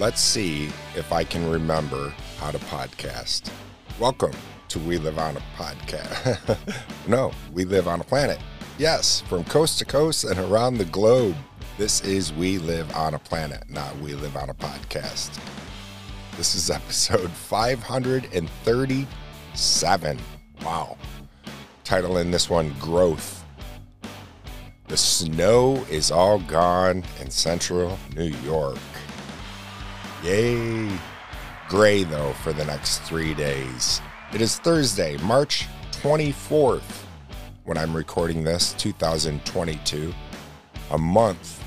Let's see if I can remember how to podcast. Welcome to We Live on a Podcast. no, We Live on a Planet. Yes, from coast to coast and around the globe. This is We Live on a Planet, not We Live on a Podcast. This is episode 537. Wow. Title in this one Growth. The snow is all gone in central New York. Yay. Gray, though, for the next three days. It is Thursday, March 24th, when I'm recording this, 2022. A month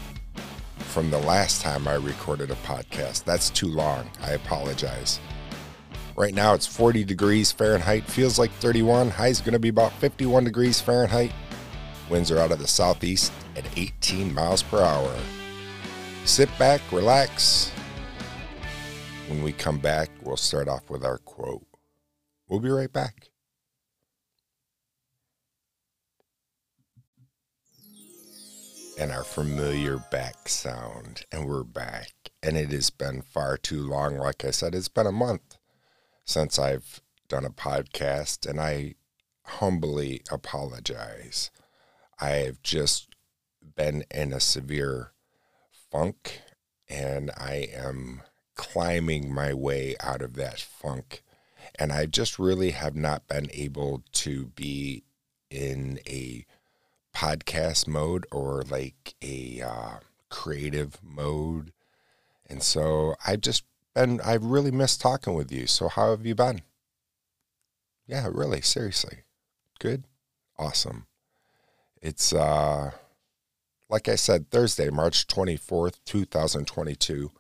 from the last time I recorded a podcast. That's too long. I apologize. Right now it's 40 degrees Fahrenheit, feels like 31. High is going to be about 51 degrees Fahrenheit. Winds are out of the southeast at 18 miles per hour. Sit back, relax, when we come back, we'll start off with our quote. We'll be right back. And our familiar back sound. And we're back. And it has been far too long. Like I said, it's been a month since I've done a podcast. And I humbly apologize. I have just been in a severe funk and I am climbing my way out of that funk. And I just really have not been able to be in a podcast mode or like a uh, creative mode. And so I've just been, I've really missed talking with you. So, how have you been? Yeah, really, seriously. Good? Awesome. It's, uh, like I said, Thursday, March 24th, 2022.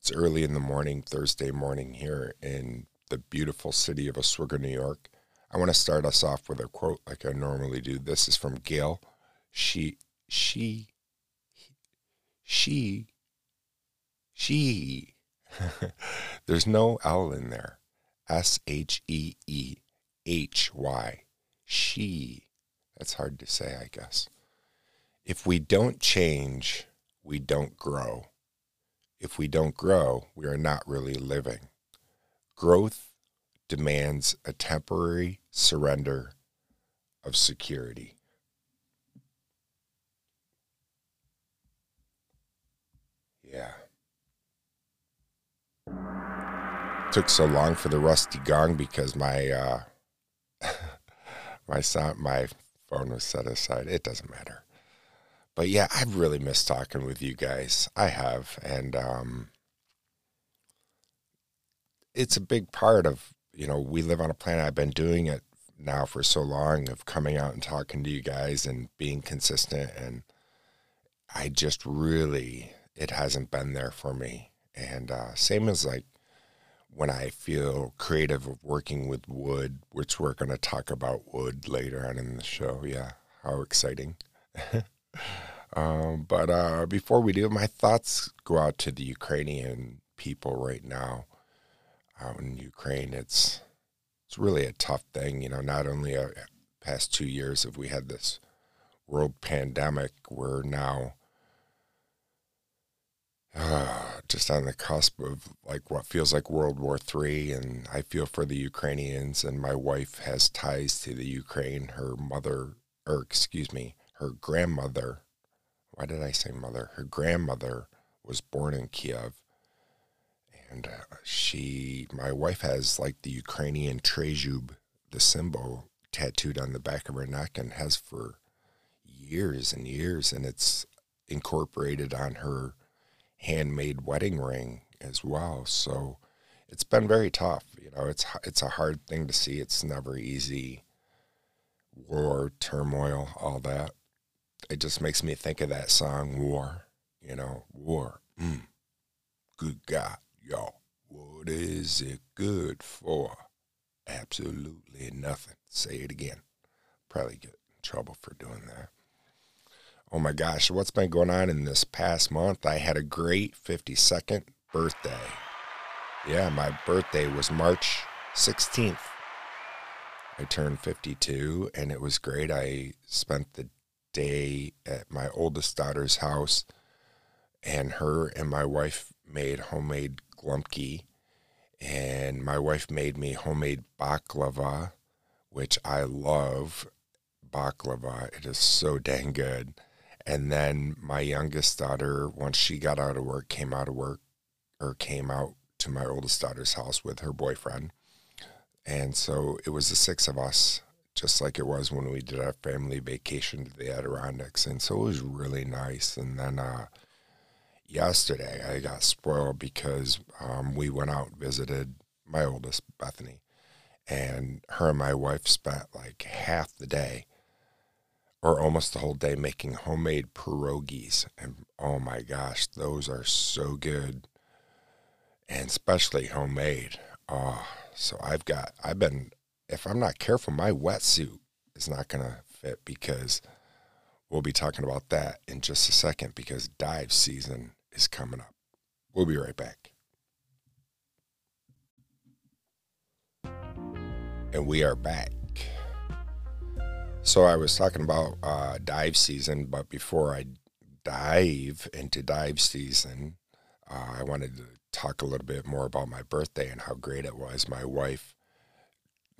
It's early in the morning, Thursday morning here in the beautiful city of Oswego, New York. I want to start us off with a quote like I normally do. This is from Gail. She, she, she, she. There's no L in there. S H E E H Y. She. That's hard to say, I guess. If we don't change, we don't grow. If we don't grow, we are not really living. Growth demands a temporary surrender of security. Yeah. Took so long for the rusty gong because my uh, my sound my phone was set aside. It doesn't matter but yeah, I've really missed talking with you guys. I have, and um, it's a big part of you know we live on a planet. I've been doing it now for so long of coming out and talking to you guys and being consistent, and I just really it hasn't been there for me. And uh, same as like when I feel creative of working with wood, which we're going to talk about wood later on in the show. Yeah, how exciting. Um, but uh, before we do, my thoughts go out to the Ukrainian people right now. Out in Ukraine, it's it's really a tough thing. You know, not only a uh, past two years have we had this world pandemic, we're now uh, just on the cusp of like what feels like World War Three, and I feel for the Ukrainians. And my wife has ties to the Ukraine. Her mother, or excuse me, her grandmother why did I say mother? Her grandmother was born in Kiev. And uh, she, my wife has like the Ukrainian tryzub, the symbol tattooed on the back of her neck and has for years and years. And it's incorporated on her handmade wedding ring as well. So it's been very tough. You know, it's it's a hard thing to see. It's never easy. War, turmoil, all that it just makes me think of that song War. You know, War. Mm. Good God, y'all. What is it good for? Absolutely nothing. Say it again. Probably get in trouble for doing that. Oh my gosh, what's been going on in this past month? I had a great 52nd birthday. Yeah, my birthday was March 16th. I turned 52 and it was great. I spent the day at my oldest daughter's house, and her and my wife made homemade Glumpke, and my wife made me homemade baklava, which I love. Baklava, it is so dang good. And then my youngest daughter, once she got out of work, came out of work or came out to my oldest daughter's house with her boyfriend. And so it was the six of us, just like it was when we did our family vacation to the Adirondacks. And so it was really nice. And then uh, yesterday I got spoiled because um, we went out and visited my oldest, Bethany. And her and my wife spent like half the day or almost the whole day making homemade pierogies. And oh my gosh, those are so good. And especially homemade. Oh, so I've got, I've been, if I'm not careful, my wetsuit is not going to fit because we'll be talking about that in just a second because dive season is coming up. We'll be right back. And we are back. So I was talking about uh, dive season, but before I dive into dive season, uh, I wanted to talk a little bit more about my birthday and how great it was. My wife,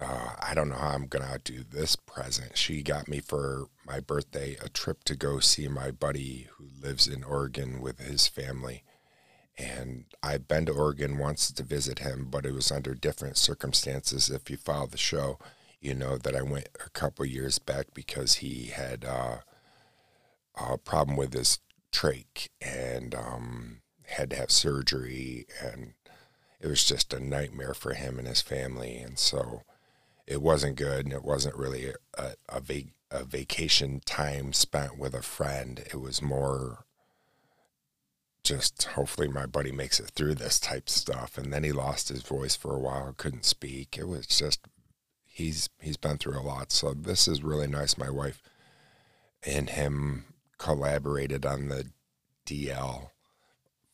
uh, I don't know how I'm going to outdo this present. She got me for my birthday a trip to go see my buddy who lives in Oregon with his family. And I've been to Oregon once to visit him, but it was under different circumstances. If you follow the show, you know that I went a couple years back because he had uh, a problem with his trach and um, had to have surgery, and it was just a nightmare for him and his family, and so it wasn't good, and it wasn't really a, a, a vacation time spent with a friend. It was more just hopefully my buddy makes it through this type stuff. And then he lost his voice for a while, couldn't speak. It was just he's he's been through a lot. So this is really nice. My wife and him collaborated on the DL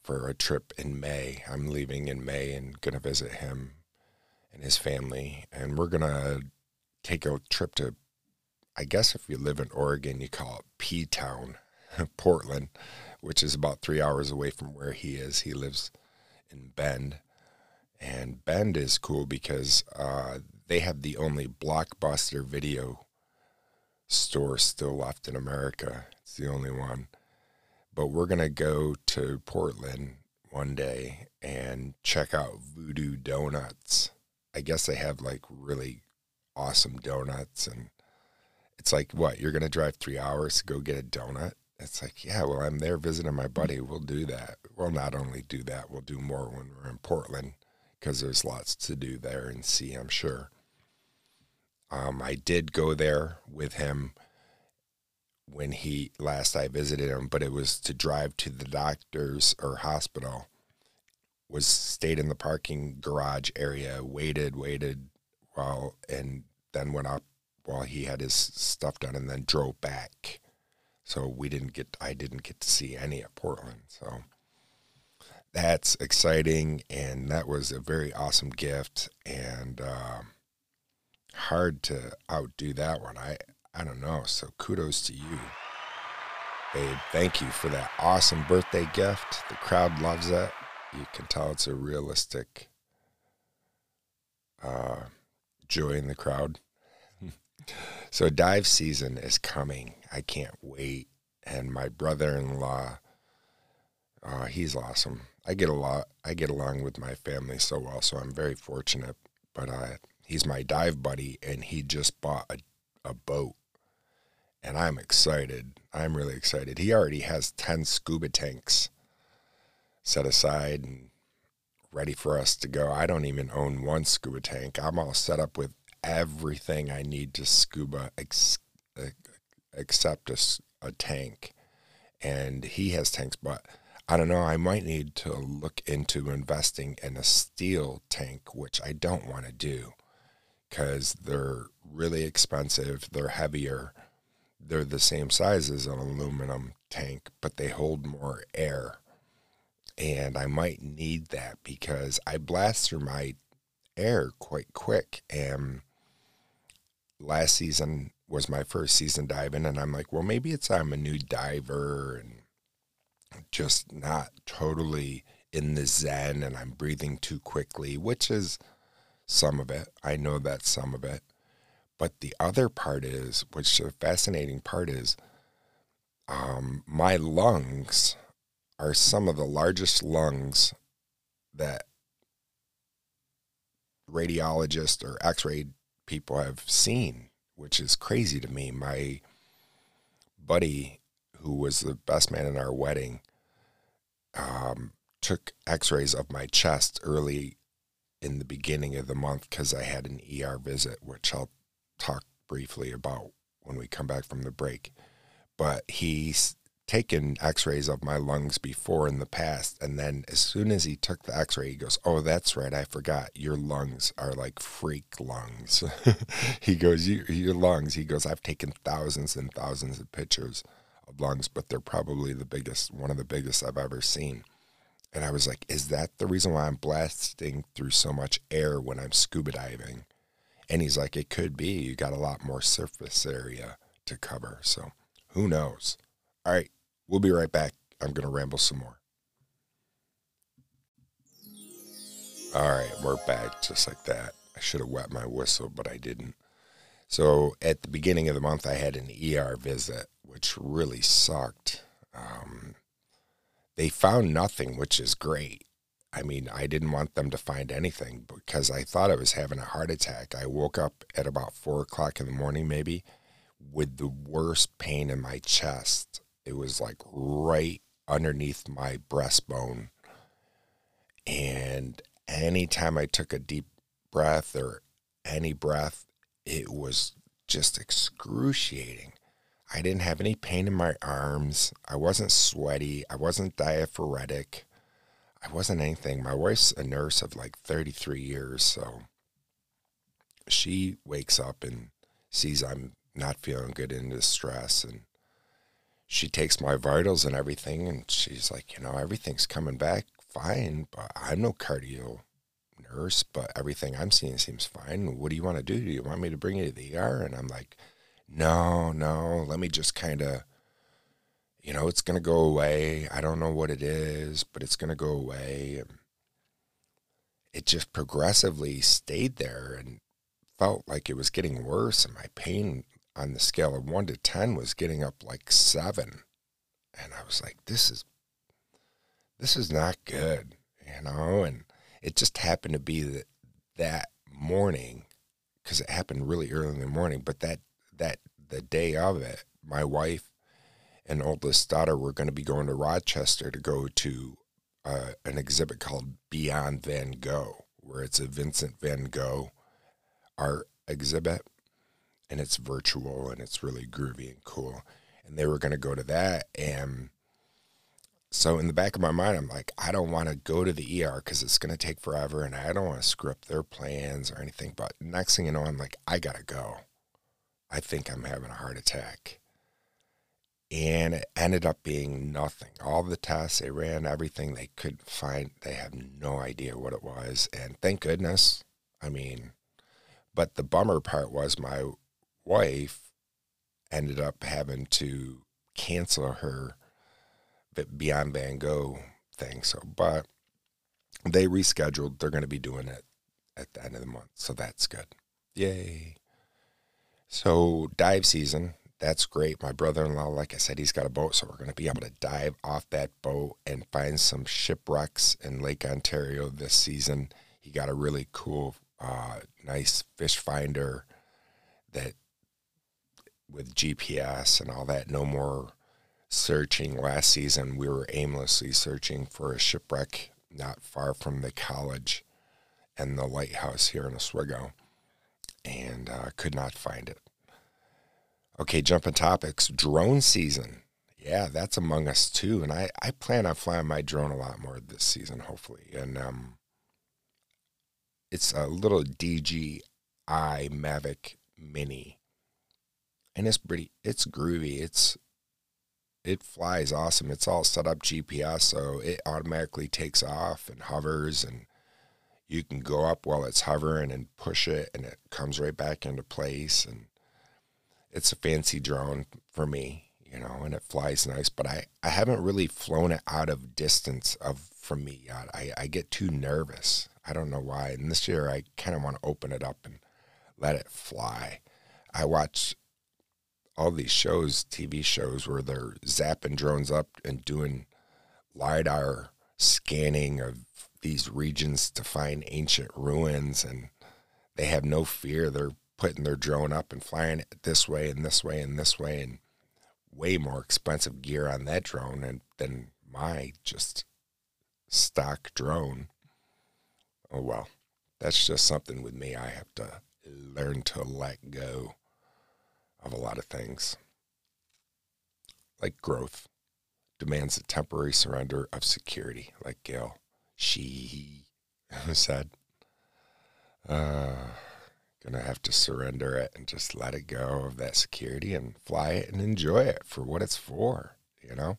for a trip in May. I'm leaving in May and gonna visit him and his family, and we're gonna take a trip to. I guess if you live in Oregon, you call it P Town, Portland, which is about three hours away from where he is. He lives in Bend, and Bend is cool because uh, they have the only blockbuster video store still left in America. It's the only one. But we're to go to Portland one day and check out Voodoo Donuts. I guess they have like really awesome donuts. And it's like, what? You're going to drive three hours to go get a donut? It's like, yeah, well, I'm there visiting my buddy. We'll do that. We'll not only do that, we'll do more when we're in Portland because there's lots to do there and see, I'm sure. Um, I did go there with him when he last I visited him, but it was to drive to the doctor's or hospital. Was stayed in the parking garage area, waited, waited while, and then went up while he had his stuff done, and then drove back. So we didn't get, I didn't get to see any of Portland. So that's exciting, and that was a very awesome gift, and. Uh, hard to outdo that one. I I don't know. So kudos to you. Babe, thank you for that awesome birthday gift. The crowd loves it. You can tell it's a realistic uh, joy in the crowd. so dive season is coming. I can't wait. And my brother-in-law, uh, he's awesome. I get a lot. I get along with my family so well, so I'm very fortunate. But I He's my dive buddy, and he just bought a, a boat. And I'm excited. I'm really excited. He already has 10 scuba tanks set aside and ready for us to go. I don't even own one scuba tank. I'm all set up with everything I need to scuba ex- except a, a tank. And he has tanks, but I don't know. I might need to look into investing in a steel tank, which I don't want to do because they're really expensive, they're heavier, they're the same size as an aluminum tank, but they hold more air. And I might need that because I blast through my air quite quick. And last season was my first season diving, and I'm like, well, maybe it's I'm a new diver and just not totally in the zen and I'm breathing too quickly, which is some of it. I know that's some of it. But the other part is, which the fascinating part is, um, my lungs are some of the largest lungs that radiologists or x-ray people have seen, which is crazy to me. My buddy, who was the best man in our wedding, um, took x-rays of my chest early in the beginning of the month because I had an ER visit, which I'll talk briefly about when we come back from the break. But he's taken x-rays of my lungs before in the past and then as soon as he took the x-ray he goes oh that's right i forgot. Your lungs are like freak lungs. He goes your lungs. He goes i've taken thousands and thousands of pictures of lungs but they're probably the biggest one of the biggest i've ever seen. And i was like is that the reason why i'm blasting through so much air when i'm scuba diving? And he's like it could be. You got a lot more surface area to cover so who knows? All right We'll be right back. I'm going to ramble some more. All right, we're back just like that. I should have wet my whistle, but I didn't. So at the beginning of the month, I had an ER visit, which really sucked. Um, they found nothing, which is great. I mean, I didn't want them to find anything because I thought I was having a heart attack. I woke up at about four o'clock in the morning, maybe, with the worst pain in my chest it was like right underneath my breastbone. And anytime I took a deep breath or any breath, it was just excruciating. I didn't have any pain in my arms. I wasn't sweaty. I wasn't diaphoretic. I wasn't anything. My wife's a nurse of like 33 years, so she wakes up and sees I'm not feeling good in distress and she takes my vitals and everything, and she's like, you know, everything's coming back fine, but I'm no cardio nurse, but everything I'm seeing seems fine. What do you want to do? Do you want me to bring you to the ER? And I'm like, no, no, let me just kind of, you know, it's going to go away. I don't know what it is, but it's going to go away. It just progressively stayed there and felt like it was getting worse, and my pain on the scale of one to 10 was getting up like seven. And I was like, this is, this is not good, you know? And it just happened to be that that morning, because it happened really early in the morning, but that, that, the day of it, my wife and oldest daughter were going to be going to Rochester to go to uh, an exhibit called Beyond Van Gogh, where it's a Vincent Van Gogh art exhibit and it's virtual and it's really groovy and cool. And they were going to go to that. And so in the back of my mind, I'm like, I don't want to go to the ER because it's going to take forever and I don't want to screw up their plans or anything. But next thing you know, I'm like, I got to go. I think I'm having a heart attack. And it ended up being nothing. All the tests they ran, everything they could find, they have no idea what it was. And thank goodness. I mean, but the bummer part was my wife ended up having to cancel her Beyond Van Gogh thing. So, but they rescheduled. They're going to be doing it at the end of the month. So that's good. Yay. So, dive season. That's great. My brother in law, like I said, he's got a boat. So, we're going to be able to dive off that boat and find some shipwrecks in Lake Ontario this season. He got a really cool, uh, nice fish finder that with GPS and all that. No more searching. Last season, we were aimlessly searching for a shipwreck not far from the college and the lighthouse here in Oswego, and uh, could not find it. Okay, jumping topics. Drone season. Yeah, that's among us too. And I, I plan on flying my drone a lot more this season, hopefully. And um, it's a little DJI Mavic Mini and it's pretty it's groovy it's it flies awesome it's all set up gps so it automatically takes off and hovers and you can go up while it's hovering and push it and it comes right back into place and it's a fancy drone for me you know, and it flies nice. But I, I haven't really flown it out of distance of from me yet. I, I get too nervous. I don't know why. And this year I kind of want to open it up and let it fly. I watch all these shows, TV shows, where they're zapping drones up and doing LIDAR scanning of these regions to find ancient ruins. And they have no fear. They're putting their drone up and flying it this way and this way and this way. And way more expensive gear on that drone and, than my just stock drone. Oh well, that's just something with me. I have to learn to let go of a lot of things. Like growth demands a temporary surrender of security, like Gail she said. Uh, gonna have to surrender it and just let it go of that security and fly it and enjoy it for what it's for, you know?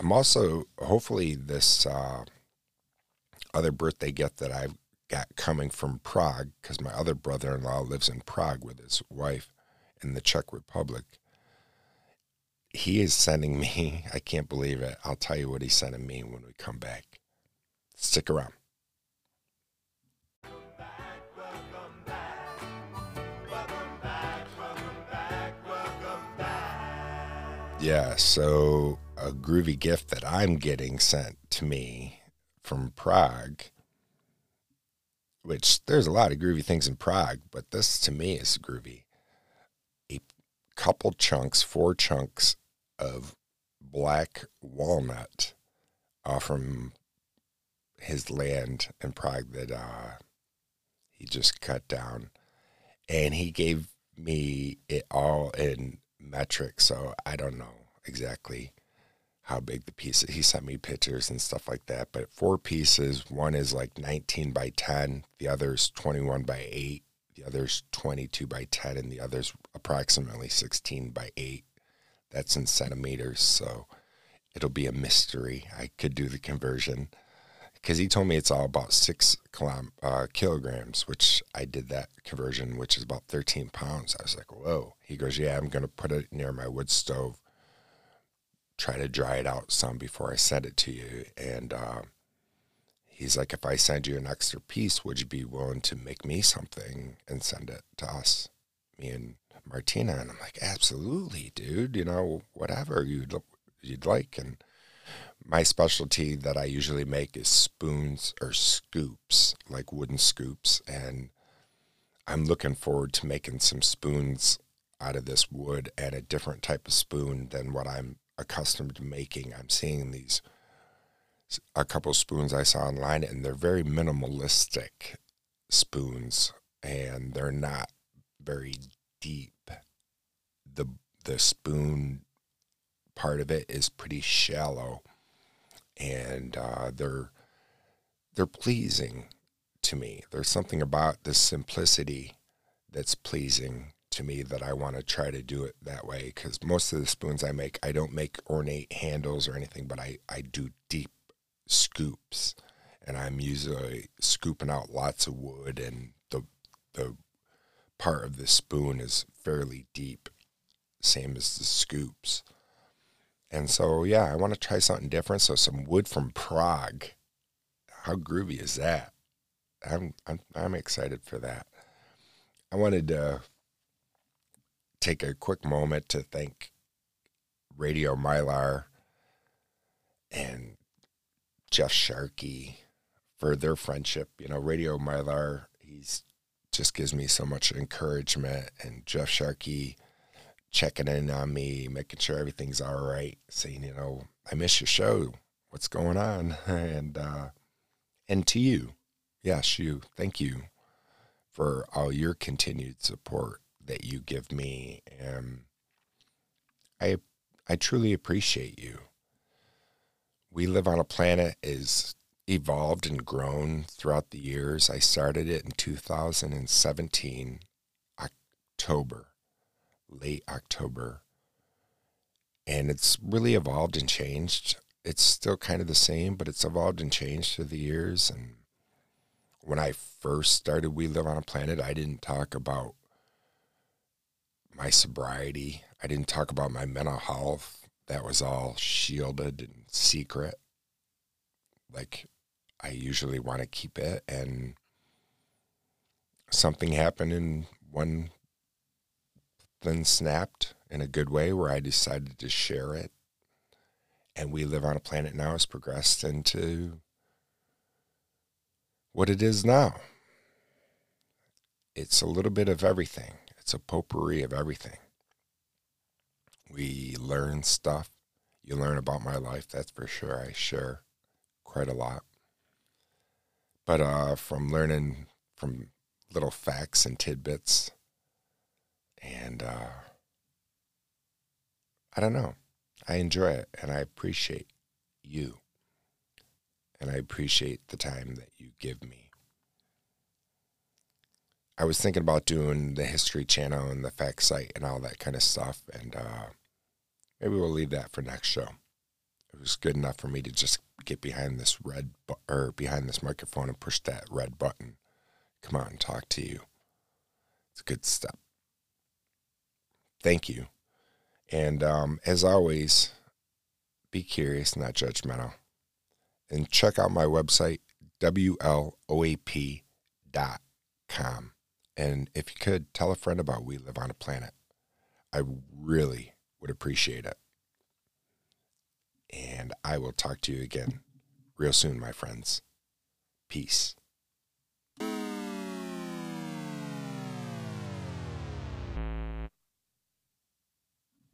I'm also hopefully this uh, other birthday gift that I've got coming from Prague because my other brother-in-law lives in Prague with his wife in the Czech Republic. He is sending me, I can't believe it. I'll tell you what he's sending me when we come back. Stick around. Yeah, so a groovy gift that I'm getting sent to me from Prague, which there's a lot of groovy things in Prague, but this to me is groovy. Couple chunks, four chunks of black walnut uh, from his land in Prague that uh, he just cut down. And he gave me it all in metric, so I don't know exactly how big the piece is. He sent me pictures and stuff like that. But four pieces, one is like 19 by 10, the other is 21 by 8, the other's 22 by 10, and the other's approximately 16 by 8. That's in centimeters, so it'll be a mystery. I could do the conversion because he told me it's all about six kilom- uh, kilograms, which I did that conversion, which is about 13 pounds. I was like, whoa. He goes, yeah, I'm going to put it near my wood stove, try to dry it out some before I send it to you. And uh, he's like, if I send you an extra piece, would you be willing to make me something and send it to us, me and Martina? And I'm like, absolutely, dude. You know, whatever you'd you'd like. And my specialty that I usually make is spoons or scoops, like wooden scoops. And I'm looking forward to making some spoons out of this wood and a different type of spoon than what I'm accustomed to making. I'm seeing these a couple spoons I saw online and they're very minimalistic spoons and they're not very deep. The the spoon part of it is pretty shallow and uh, they're they're pleasing to me. There's something about this simplicity that's pleasing to me that I want to try to do it that way because most of the spoons I make, I don't make ornate handles or anything, but I, I do deep scoops and I'm usually scooping out lots of wood and the the part of the spoon is fairly deep, same as the scoops. And so, yeah, I want to try something different. So, some wood from Prague. How groovy is that? I'm I'm I'm excited for that. I wanted to take a quick moment to thank Radio Mylar Jeff Sharkey for their friendship. You know, Radio Mylar, he's just gives me so much encouragement, and Jeff Sharkey checking in on me, making sure everything's all right, saying, you know, I miss your show. What's going on? And uh, and to you, yes, you. Thank you for all your continued support that you give me, and I I truly appreciate you. We live on a planet is evolved and grown throughout the years. I started it in 2017 October late October. And it's really evolved and changed. It's still kind of the same, but it's evolved and changed through the years. And when I first started We Live on a Planet, I didn't talk about my sobriety. I didn't talk about my mental health. That was all shielded and secret. Like I usually want to keep it. And something happened and one then snapped in a good way where I decided to share it. And we live on a planet now has progressed into what it is now. It's a little bit of everything. It's a potpourri of everything. We learn stuff. You learn about my life, that's for sure. I share quite a lot. But uh, from learning from little facts and tidbits, and uh, I don't know. I enjoy it and I appreciate you. And I appreciate the time that you give me. I was thinking about doing the History Channel and the fact site and all that kind of stuff. And uh, maybe we'll leave that for next show. It was good enough for me to just get behind this red bu- or behind this microphone and push that red button. Come out and talk to you. It's a good step. Thank you. And um, as always, be curious, not judgmental. And check out my website, WLOAP.com. And if you could, tell a friend about We Live on a Planet. I really would appreciate it. And I will talk to you again real soon, my friends. Peace.